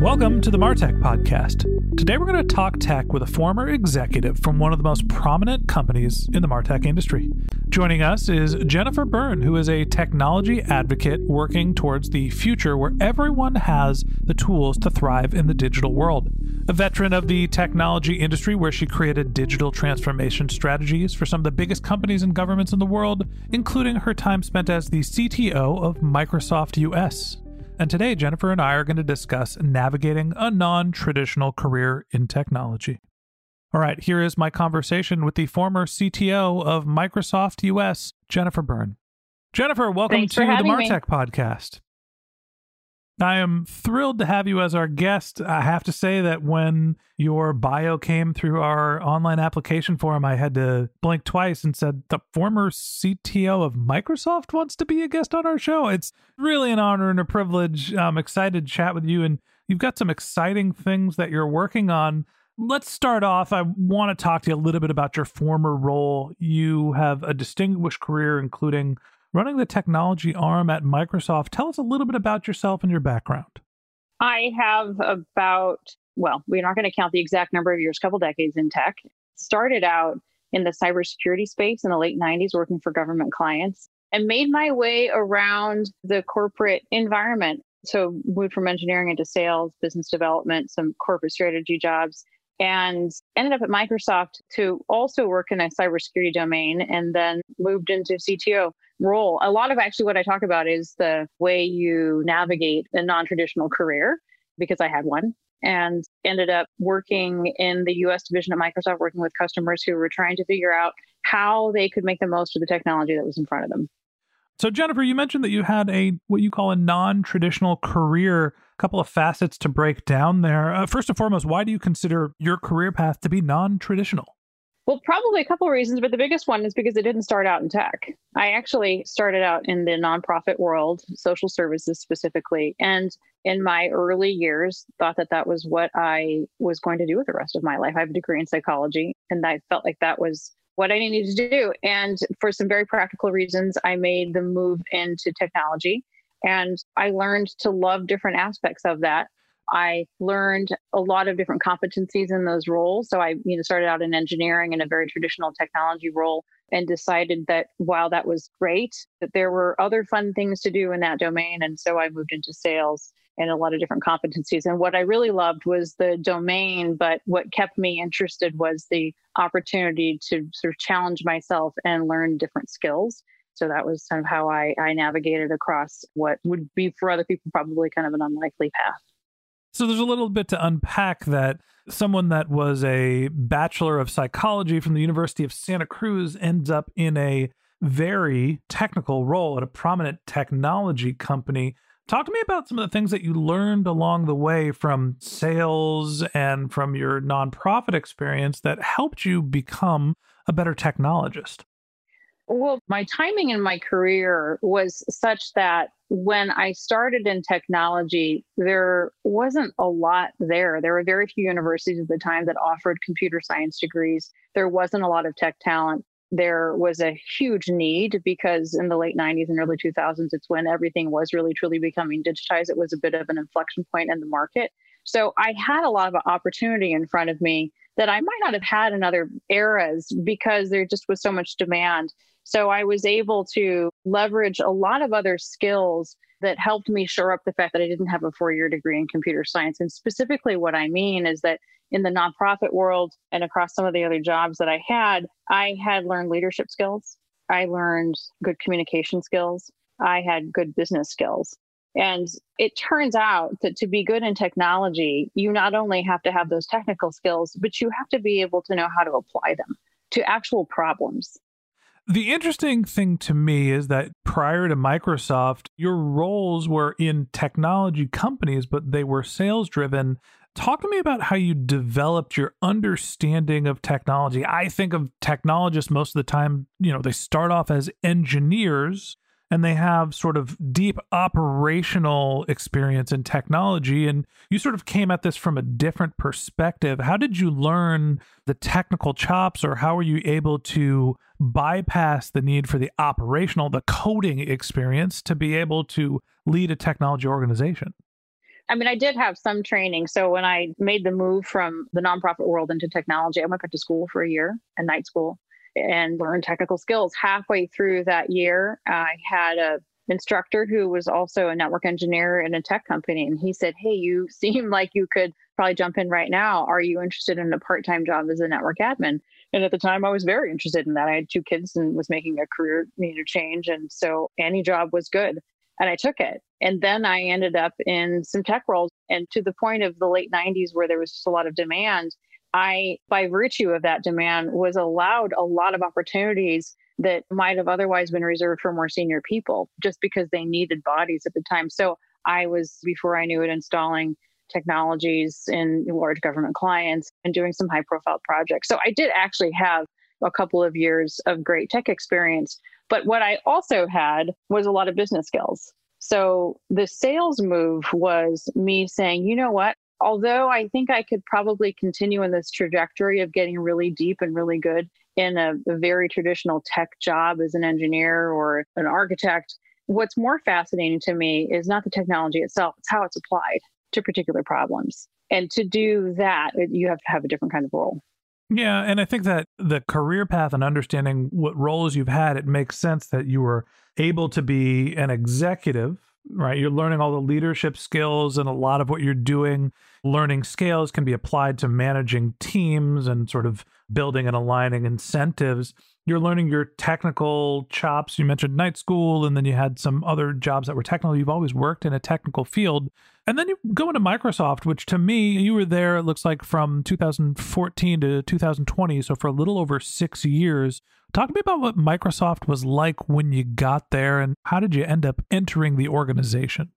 Welcome to the Martech Podcast. Today we're going to talk tech with a former executive from one of the most prominent companies in the Martech industry. Joining us is Jennifer Byrne, who is a technology advocate working towards the future where everyone has the tools to thrive in the digital world. A veteran of the technology industry, where she created digital transformation strategies for some of the biggest companies and governments in the world, including her time spent as the CTO of Microsoft US. And today, Jennifer and I are going to discuss navigating a non traditional career in technology. All right, here is my conversation with the former CTO of Microsoft US, Jennifer Byrne. Jennifer, welcome Thanks to the me. Martech podcast. I am thrilled to have you as our guest. I have to say that when your bio came through our online application form, I had to blink twice and said, The former CTO of Microsoft wants to be a guest on our show. It's really an honor and a privilege. I'm excited to chat with you, and you've got some exciting things that you're working on. Let's start off. I want to talk to you a little bit about your former role. You have a distinguished career, including running the technology arm at Microsoft. Tell us a little bit about yourself and your background. I have about, well, we're not going to count the exact number of years, couple decades in tech. Started out in the cybersecurity space in the late 90s, working for government clients, and made my way around the corporate environment. So, moved from engineering into sales, business development, some corporate strategy jobs, and ended up at Microsoft to also work in a cybersecurity domain and then moved into CTO role. A lot of actually what I talk about is the way you navigate a non traditional career because I had one and ended up working in the US division at Microsoft, working with customers who were trying to figure out how they could make the most of the technology that was in front of them. So, Jennifer, you mentioned that you had a what you call a non traditional career. A couple of facets to break down there. Uh, first and foremost, why do you consider your career path to be non traditional? Well, probably a couple of reasons, but the biggest one is because it didn't start out in tech. I actually started out in the nonprofit world, social services specifically, and in my early years thought that that was what I was going to do with the rest of my life. I have a degree in psychology, and I felt like that was what I needed to do. And for some very practical reasons, I made the move into technology. And I learned to love different aspects of that. I learned a lot of different competencies in those roles. So I, you know, started out in engineering in a very traditional technology role and decided that while that was great, that there were other fun things to do in that domain. And so I moved into sales and a lot of different competencies. And what I really loved was the domain, but what kept me interested was the opportunity to sort of challenge myself and learn different skills. So that was kind of how I, I navigated across what would be for other people probably kind of an unlikely path. So there's a little bit to unpack that someone that was a bachelor of psychology from the University of Santa Cruz ends up in a very technical role at a prominent technology company. Talk to me about some of the things that you learned along the way from sales and from your nonprofit experience that helped you become a better technologist. Well, my timing in my career was such that when I started in technology, there wasn't a lot there. There were very few universities at the time that offered computer science degrees. There wasn't a lot of tech talent. there was a huge need because in the late 90s and early 2000s, it's when everything was really truly becoming digitized. It was a bit of an inflection point in the market. So I had a lot of opportunity in front of me that I might not have had in other eras because there just was so much demand. So I was able to leverage a lot of other skills that helped me shore up the fact that I didn't have a four year degree in computer science. And specifically, what I mean is that in the nonprofit world and across some of the other jobs that I had, I had learned leadership skills. I learned good communication skills. I had good business skills. And it turns out that to be good in technology, you not only have to have those technical skills, but you have to be able to know how to apply them to actual problems. The interesting thing to me is that prior to Microsoft, your roles were in technology companies, but they were sales driven. Talk to me about how you developed your understanding of technology. I think of technologists most of the time, you know, they start off as engineers and they have sort of deep operational experience in technology. And you sort of came at this from a different perspective. How did you learn the technical chops, or how were you able to bypass the need for the operational, the coding experience to be able to lead a technology organization? I mean, I did have some training. So when I made the move from the nonprofit world into technology, I went back to school for a year, a night school and learn technical skills. Halfway through that year, I had a instructor who was also a network engineer in a tech company and he said hey you seem like you could probably jump in right now. Are you interested in a part-time job as a network admin? And at the time i was very interested in that. I had two kids and was making a career you know change and so any job was good and i took it. And then i ended up in some tech roles and to the point of the late 90s where there was just a lot of demand I, by virtue of that demand, was allowed a lot of opportunities that might have otherwise been reserved for more senior people just because they needed bodies at the time. So I was, before I knew it, installing technologies in large government clients and doing some high profile projects. So I did actually have a couple of years of great tech experience. But what I also had was a lot of business skills. So the sales move was me saying, you know what? Although I think I could probably continue in this trajectory of getting really deep and really good in a, a, very traditional tech job as an engineer or an architect, what's more fascinating to me is not the technology itself, it's how it's applied to particular problems. And to do that, you have to have a different kind of role. Yeah, and I think that the career path and understanding what roles you've had, it makes sense that you were able to be an executive right? You're learning all the leadership skills, and a lot of what you're doing, learning scales, can be applied to managing teams and sort of building and aligning incentives. You're learning your technical chops. You mentioned night school, and then you had some other jobs that were technical. You've always worked in a technical field. And then you go into Microsoft, which to me, you were there, it looks like from 2014 to 2020. So for a little over six years. Talk to me about what Microsoft was like when you got there and how did you end up entering the organization?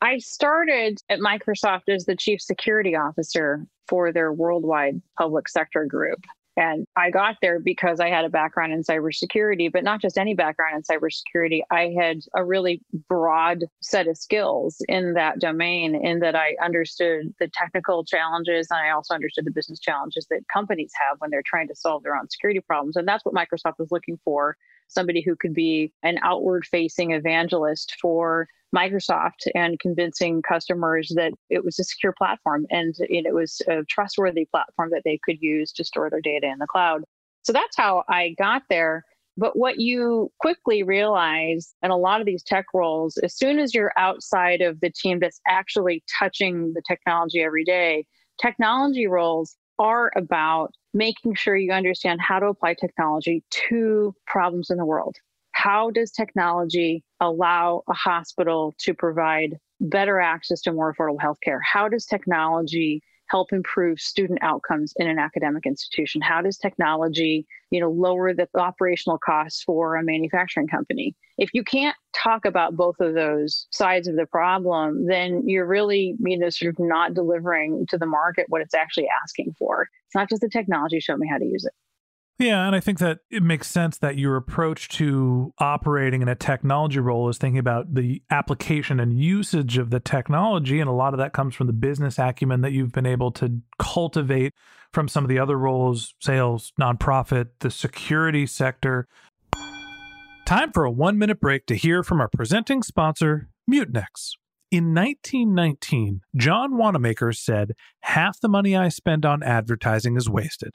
I started at Microsoft as the chief security officer for their worldwide public sector group. And I got there because I had a background in cybersecurity, but not just any background in cybersecurity. I had a really broad set of skills in that domain, in that I understood the technical challenges and I also understood the business challenges that companies have when they're trying to solve their own security problems. And that's what Microsoft was looking for somebody who could be an outward facing evangelist for Microsoft and convincing customers that it was a secure platform and it was a trustworthy platform that they could use to store their data in the cloud. So that's how I got there. But what you quickly realize in a lot of these tech roles, as soon as you're outside of the team that's actually touching the technology every day, technology roles are about making sure you understand how to apply technology to problems in the world. How does technology allow a hospital to provide better access to more affordable healthcare? How does technology help improve student outcomes in an academic institution? How does technology, you know, lower the operational costs for a manufacturing company? If you can't talk about both of those sides of the problem, then you're really, you know, sort of not delivering to the market what it's actually asking for. It's not just the technology, show me how to use it. Yeah, and I think that it makes sense that your approach to operating in a technology role is thinking about the application and usage of the technology. And a lot of that comes from the business acumen that you've been able to cultivate from some of the other roles sales, nonprofit, the security sector. Time for a one minute break to hear from our presenting sponsor, Mutinex. In 1919, John Wanamaker said, Half the money I spend on advertising is wasted.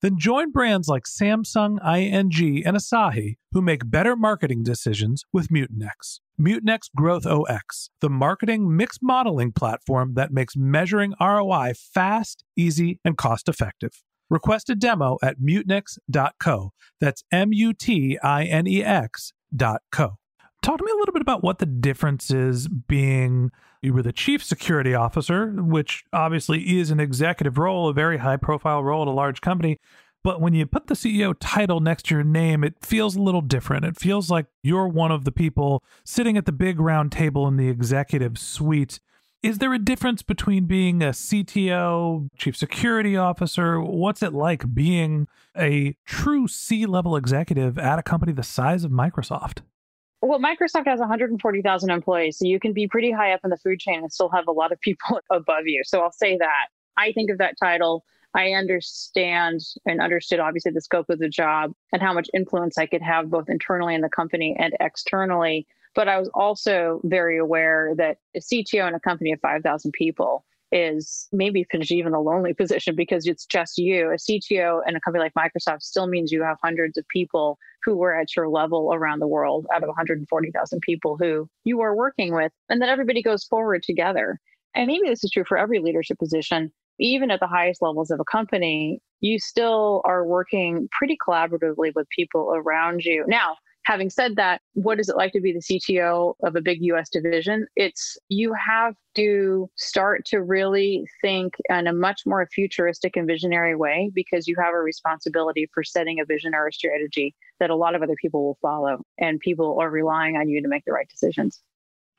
Then join brands like Samsung, ING, and Asahi who make better marketing decisions with Mutinex. Mutinex Growth OX, the marketing mix modeling platform that makes measuring ROI fast, easy, and cost effective. Request a demo at mutinex.co. That's M U T I N E X.co. Talk to me a little bit about what the difference is being you were the chief security officer, which obviously is an executive role, a very high profile role at a large company. But when you put the CEO title next to your name, it feels a little different. It feels like you're one of the people sitting at the big round table in the executive suite. Is there a difference between being a CTO, chief security officer? What's it like being a true C level executive at a company the size of Microsoft? Well, Microsoft has 140,000 employees, so you can be pretty high up in the food chain and still have a lot of people above you. So I'll say that. I think of that title. I understand and understood obviously the scope of the job and how much influence I could have both internally in the company and externally. But I was also very aware that a CTO in a company of 5,000 people is maybe even a lonely position because it's just you. A CTO in a company like Microsoft still means you have hundreds of people who were at your level around the world out of 140,000 people who you are working with, and that everybody goes forward together. And maybe this is true for every leadership position. Even at the highest levels of a company, you still are working pretty collaboratively with people around you. Now, having said that, what is it like to be the CTO of a big US division? It's you have to start to really think in a much more futuristic and visionary way because you have a responsibility for setting a vision or a strategy that a lot of other people will follow and people are relying on you to make the right decisions.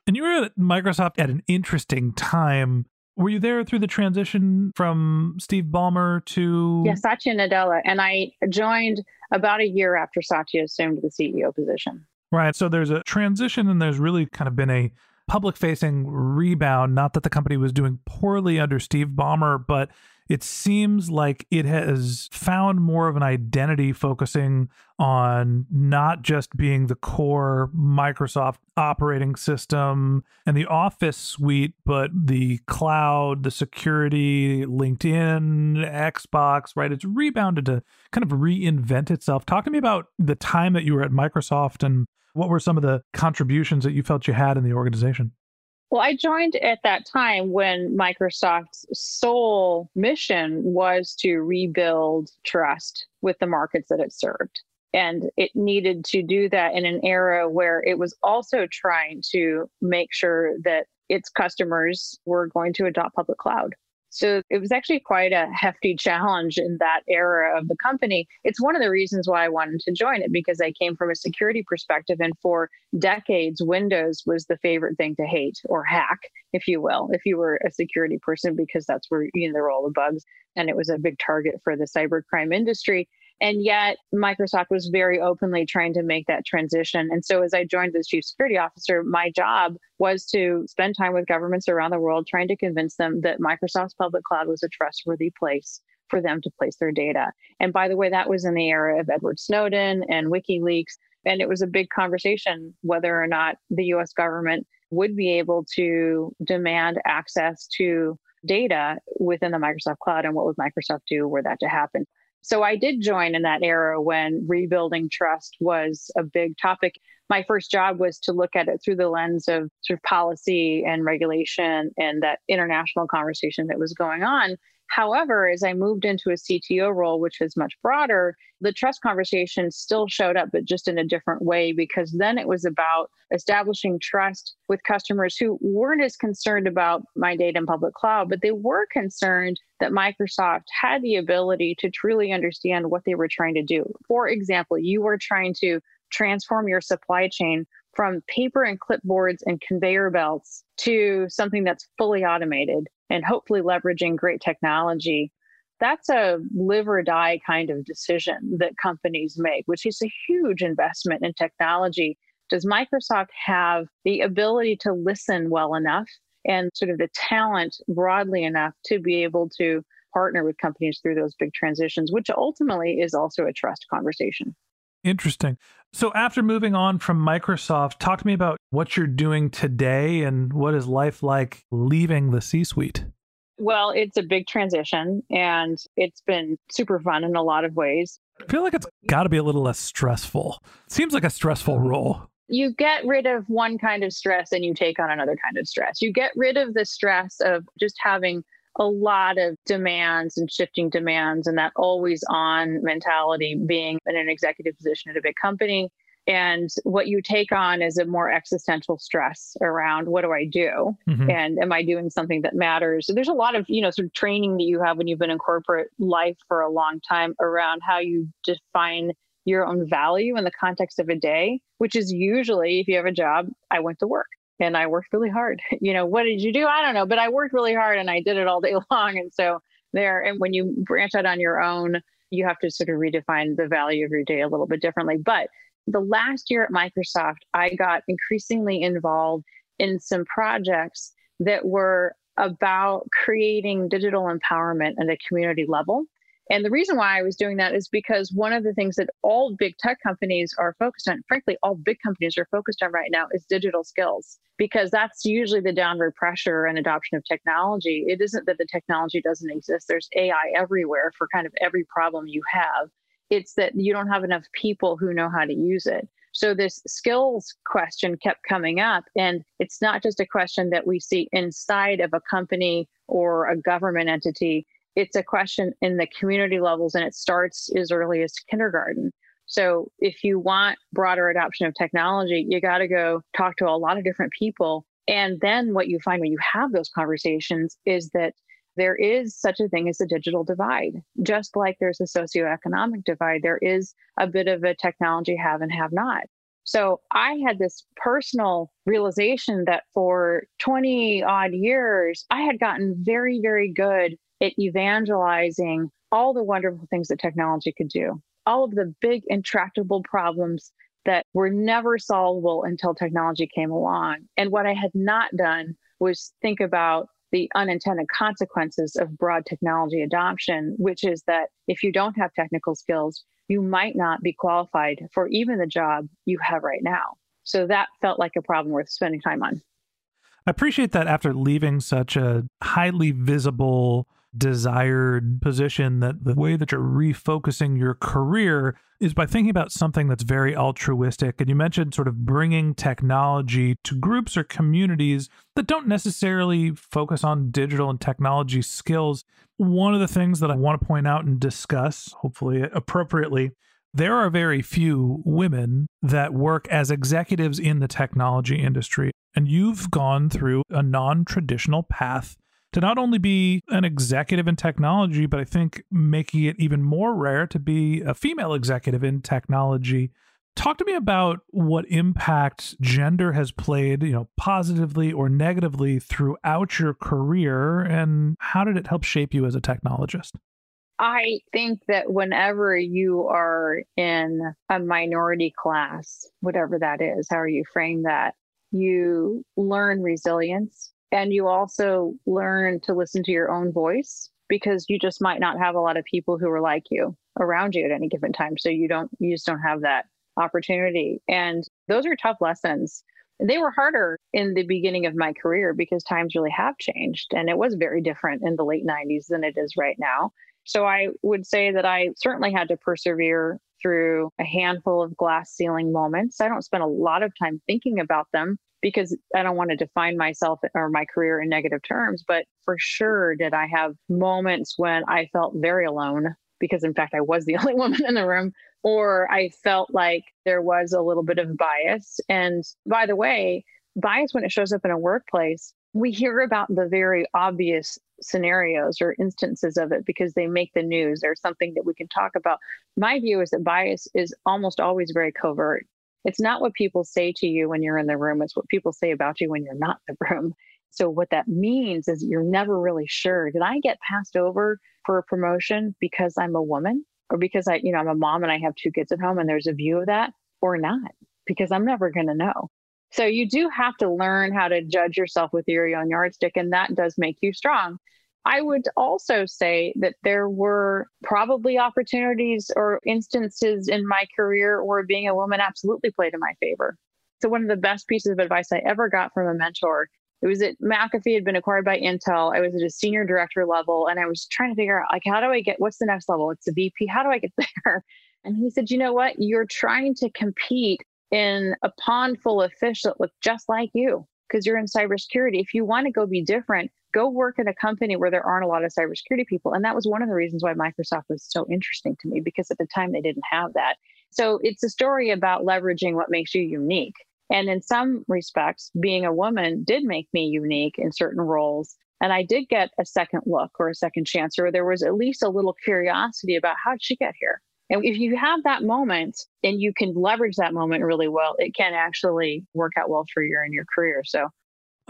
And you were at Microsoft at an interesting time were you there through the transition from Steve Ballmer to? Yeah, Satya Nadella. And I joined about a year after Satya assumed the CEO position. Right. So there's a transition, and there's really kind of been a public facing rebound. Not that the company was doing poorly under Steve Ballmer, but it seems like it has found more of an identity focusing on not just being the core Microsoft operating system and the Office suite, but the cloud, the security, LinkedIn, Xbox, right? It's rebounded to kind of reinvent itself. Talk to me about the time that you were at Microsoft and what were some of the contributions that you felt you had in the organization? Well, I joined at that time when Microsoft's sole mission was to rebuild trust with the markets that it served. And it needed to do that in an era where it was also trying to make sure that its customers were going to adopt public cloud. So it was actually quite a hefty challenge in that era of the company. It's one of the reasons why I wanted to join it because I came from a security perspective. And for decades, Windows was the favorite thing to hate or hack, if you will, if you were a security person, because that's where you know, there were all the bugs. And it was a big target for the cybercrime industry. And yet, Microsoft was very openly trying to make that transition. And so, as I joined as chief security officer, my job was to spend time with governments around the world trying to convince them that Microsoft's public cloud was a trustworthy place for them to place their data. And by the way, that was in the era of Edward Snowden and WikiLeaks. And it was a big conversation whether or not the US government would be able to demand access to data within the Microsoft cloud and what would Microsoft do were that to happen. So I did join in that era when rebuilding trust was a big topic. My first job was to look at it through the lens of sort of policy and regulation and that international conversation that was going on. However, as I moved into a CTO role, which is much broader, the trust conversation still showed up, but just in a different way, because then it was about establishing trust with customers who weren't as concerned about my data in public cloud, but they were concerned that Microsoft had the ability to truly understand what they were trying to do. For example, you were trying to transform your supply chain from paper and clipboards and conveyor belts to something that's fully automated and hopefully leveraging great technology that's a live or die kind of decision that companies make, which is a huge investment in technology. Does Microsoft have the ability to listen well enough and sort of the talent broadly enough to be able to partner with companies through those big transitions, which ultimately is also a trust conversation? Interesting. So, after moving on from Microsoft, talk to me about what you're doing today and what is life like leaving the C suite? Well, it's a big transition and it's been super fun in a lot of ways. I feel like it's got to be a little less stressful. It seems like a stressful role. You get rid of one kind of stress and you take on another kind of stress. You get rid of the stress of just having a lot of demands and shifting demands and that always on mentality being in an executive position at a big company. And what you take on is a more existential stress around what do I do? Mm-hmm. And am I doing something that matters? there's a lot of, you know, sort of training that you have when you've been in corporate life for a long time around how you define your own value in the context of a day, which is usually if you have a job, I went to work and I worked really hard. You know, what did you do? I don't know, but I worked really hard and I did it all day long. And so there, and when you branch out on your own, you have to sort of redefine the value of your day a little bit differently. But the last year at Microsoft, I got increasingly involved in some projects that were about creating digital empowerment at a community level. And the reason why I was doing that is because one of the things that all big tech companies are focused on, frankly, all big companies are focused on right now is digital skills, because that's usually the downward pressure and adoption of technology. It isn't that the technology doesn't exist, there's AI everywhere for kind of every problem you have. It's that you don't have enough people who know how to use it. So this skills question kept coming up. And it's not just a question that we see inside of a company or a government entity it's a question in the community levels and it starts as early as kindergarten. So if you want broader adoption of technology, you got to go talk to a lot of different people. And then what you find when you have those conversations is that there is such a thing as a digital divide. Just like there's a socioeconomic divide, there is a bit of a technology have and have not. So I had this personal realization that for 20 odd years, I had gotten very, very good at evangelizing all the wonderful things that technology could do, all of the big intractable problems that were never solvable until technology came along. And what I had not done was think about the unintended consequences of broad technology adoption, which is that if you don't have technical skills, you might not be qualified for even the job you have right now. So that felt like a problem worth spending time on. I appreciate that after leaving such a highly visible desired position that the way that you're refocusing your career is by thinking about something that's very altruistic. And you mentioned sort of bringing technology to groups or communities that don't necessarily focus on digital and technology skills. One of the things that I want to point out and discuss, hopefully appropriately, there are very few women that work as executives in the technology industry. And you've gone through a non traditional path to not only be an executive in technology, but I think making it even more rare to be a female executive in technology. Talk to me about what impact gender has played, you know, positively or negatively throughout your career and how did it help shape you as a technologist? I think that whenever you are in a minority class, whatever that is, how you frame that, you learn resilience and you also learn to listen to your own voice because you just might not have a lot of people who are like you around you at any given time. So you don't, you just don't have that opportunity. And those are tough lessons. They were harder in the beginning of my career because times really have changed. And it was very different in the late 90s than it is right now. So I would say that I certainly had to persevere through a handful of glass ceiling moments. I don't spend a lot of time thinking about them because I don't want to define myself or my career in negative terms, but for sure did I have moments when I felt very alone because in fact I was the only woman in the room or I felt like there was a little bit of bias. And by the way, bias when it shows up in a workplace, we hear about the very obvious scenarios or instances of it because they make the news. There's something that we can talk about. My view is that bias is almost always very covert. It's not what people say to you when you're in the room, it's what people say about you when you're not in the room. So, what that means is you're never really sure did I get passed over for a promotion because I'm a woman or because I, you know, I'm a mom and I have two kids at home and there's a view of that or not? Because I'm never going to know. So, you do have to learn how to judge yourself with your own yardstick, and that does make you strong. I would also say that there were probably opportunities or instances in my career where being a woman absolutely played in my favor. So, one of the best pieces of advice I ever got from a mentor it was at McAfee had been acquired by Intel. I was at a senior director level and I was trying to figure out like how do I get what's the next level? It's a VP. How do I get there? And he said, you know what? You're trying to compete in a pond full of fish that look just like you because you're in cybersecurity. If you want to go be different, go work at a company where there aren't a lot of cybersecurity people. And that was one of the reasons why Microsoft was so interesting to me because at the time they didn't have that. So it's a story about leveraging what makes you unique. And in some respects, being a woman did make me unique in certain roles. And I did get a second look or a second chance, or there was at least a little curiosity about how did she get here? And if you have that moment and you can leverage that moment really well, it can actually work out well for you in your career. So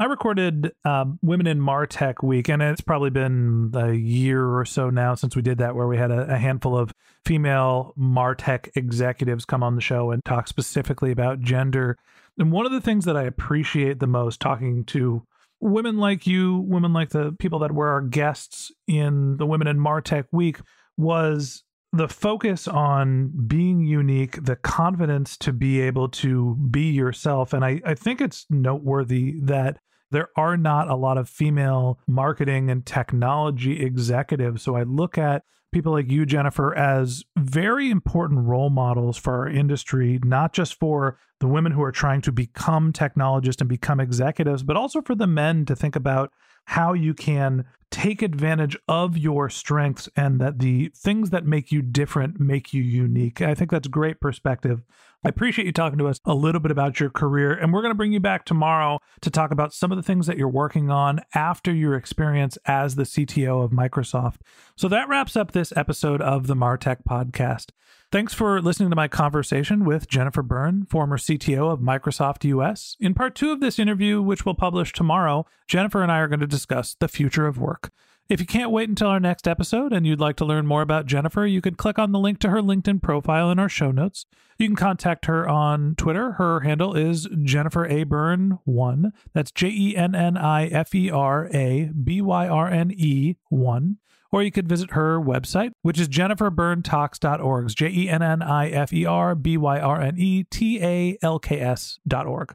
I recorded um, Women in Martech Week, and it's probably been a year or so now since we did that, where we had a, a, handful of female Martech executives come on the show and talk specifically about gender. And one of the things that I appreciate the most talking to women like you, women like the people that were our guests in the Women in Martech Week, was the focus on being unique, the confidence to be able to be yourself. And I, I think it's noteworthy that there are not a lot of female marketing and technology executives. So I look at people like you, Jennifer, as very important role models for our industry, not just for the women who are trying to become technologists and become executives, but also for the men to think about how you can take advantage of your strengths and that the things that make you different make you unique. I think that's great perspective. I appreciate you talking to us a little bit about your career, and we're going to bring you back tomorrow to talk about some of the things that you're working on after your experience as the CTO of Microsoft. So that wraps up this episode of the Martech podcast. Thanks for listening to my conversation with Jennifer Byrne, former CTO of Microsoft US. In part two of this interview, which we'll publish tomorrow, Jennifer and I are going to discuss the future of work. If you can't wait until our next episode and you'd like to learn more about Jennifer, you can click on the link to her LinkedIn profile in our show notes. You can contact her on Twitter. Her handle is Jennifer A. Byrne1. That's J E N N I F E R A B Y R N E 1 or you could visit her website, which is jenniferbyrnetalks.org. J E N N I F E R B Y R N E T A L K S.org.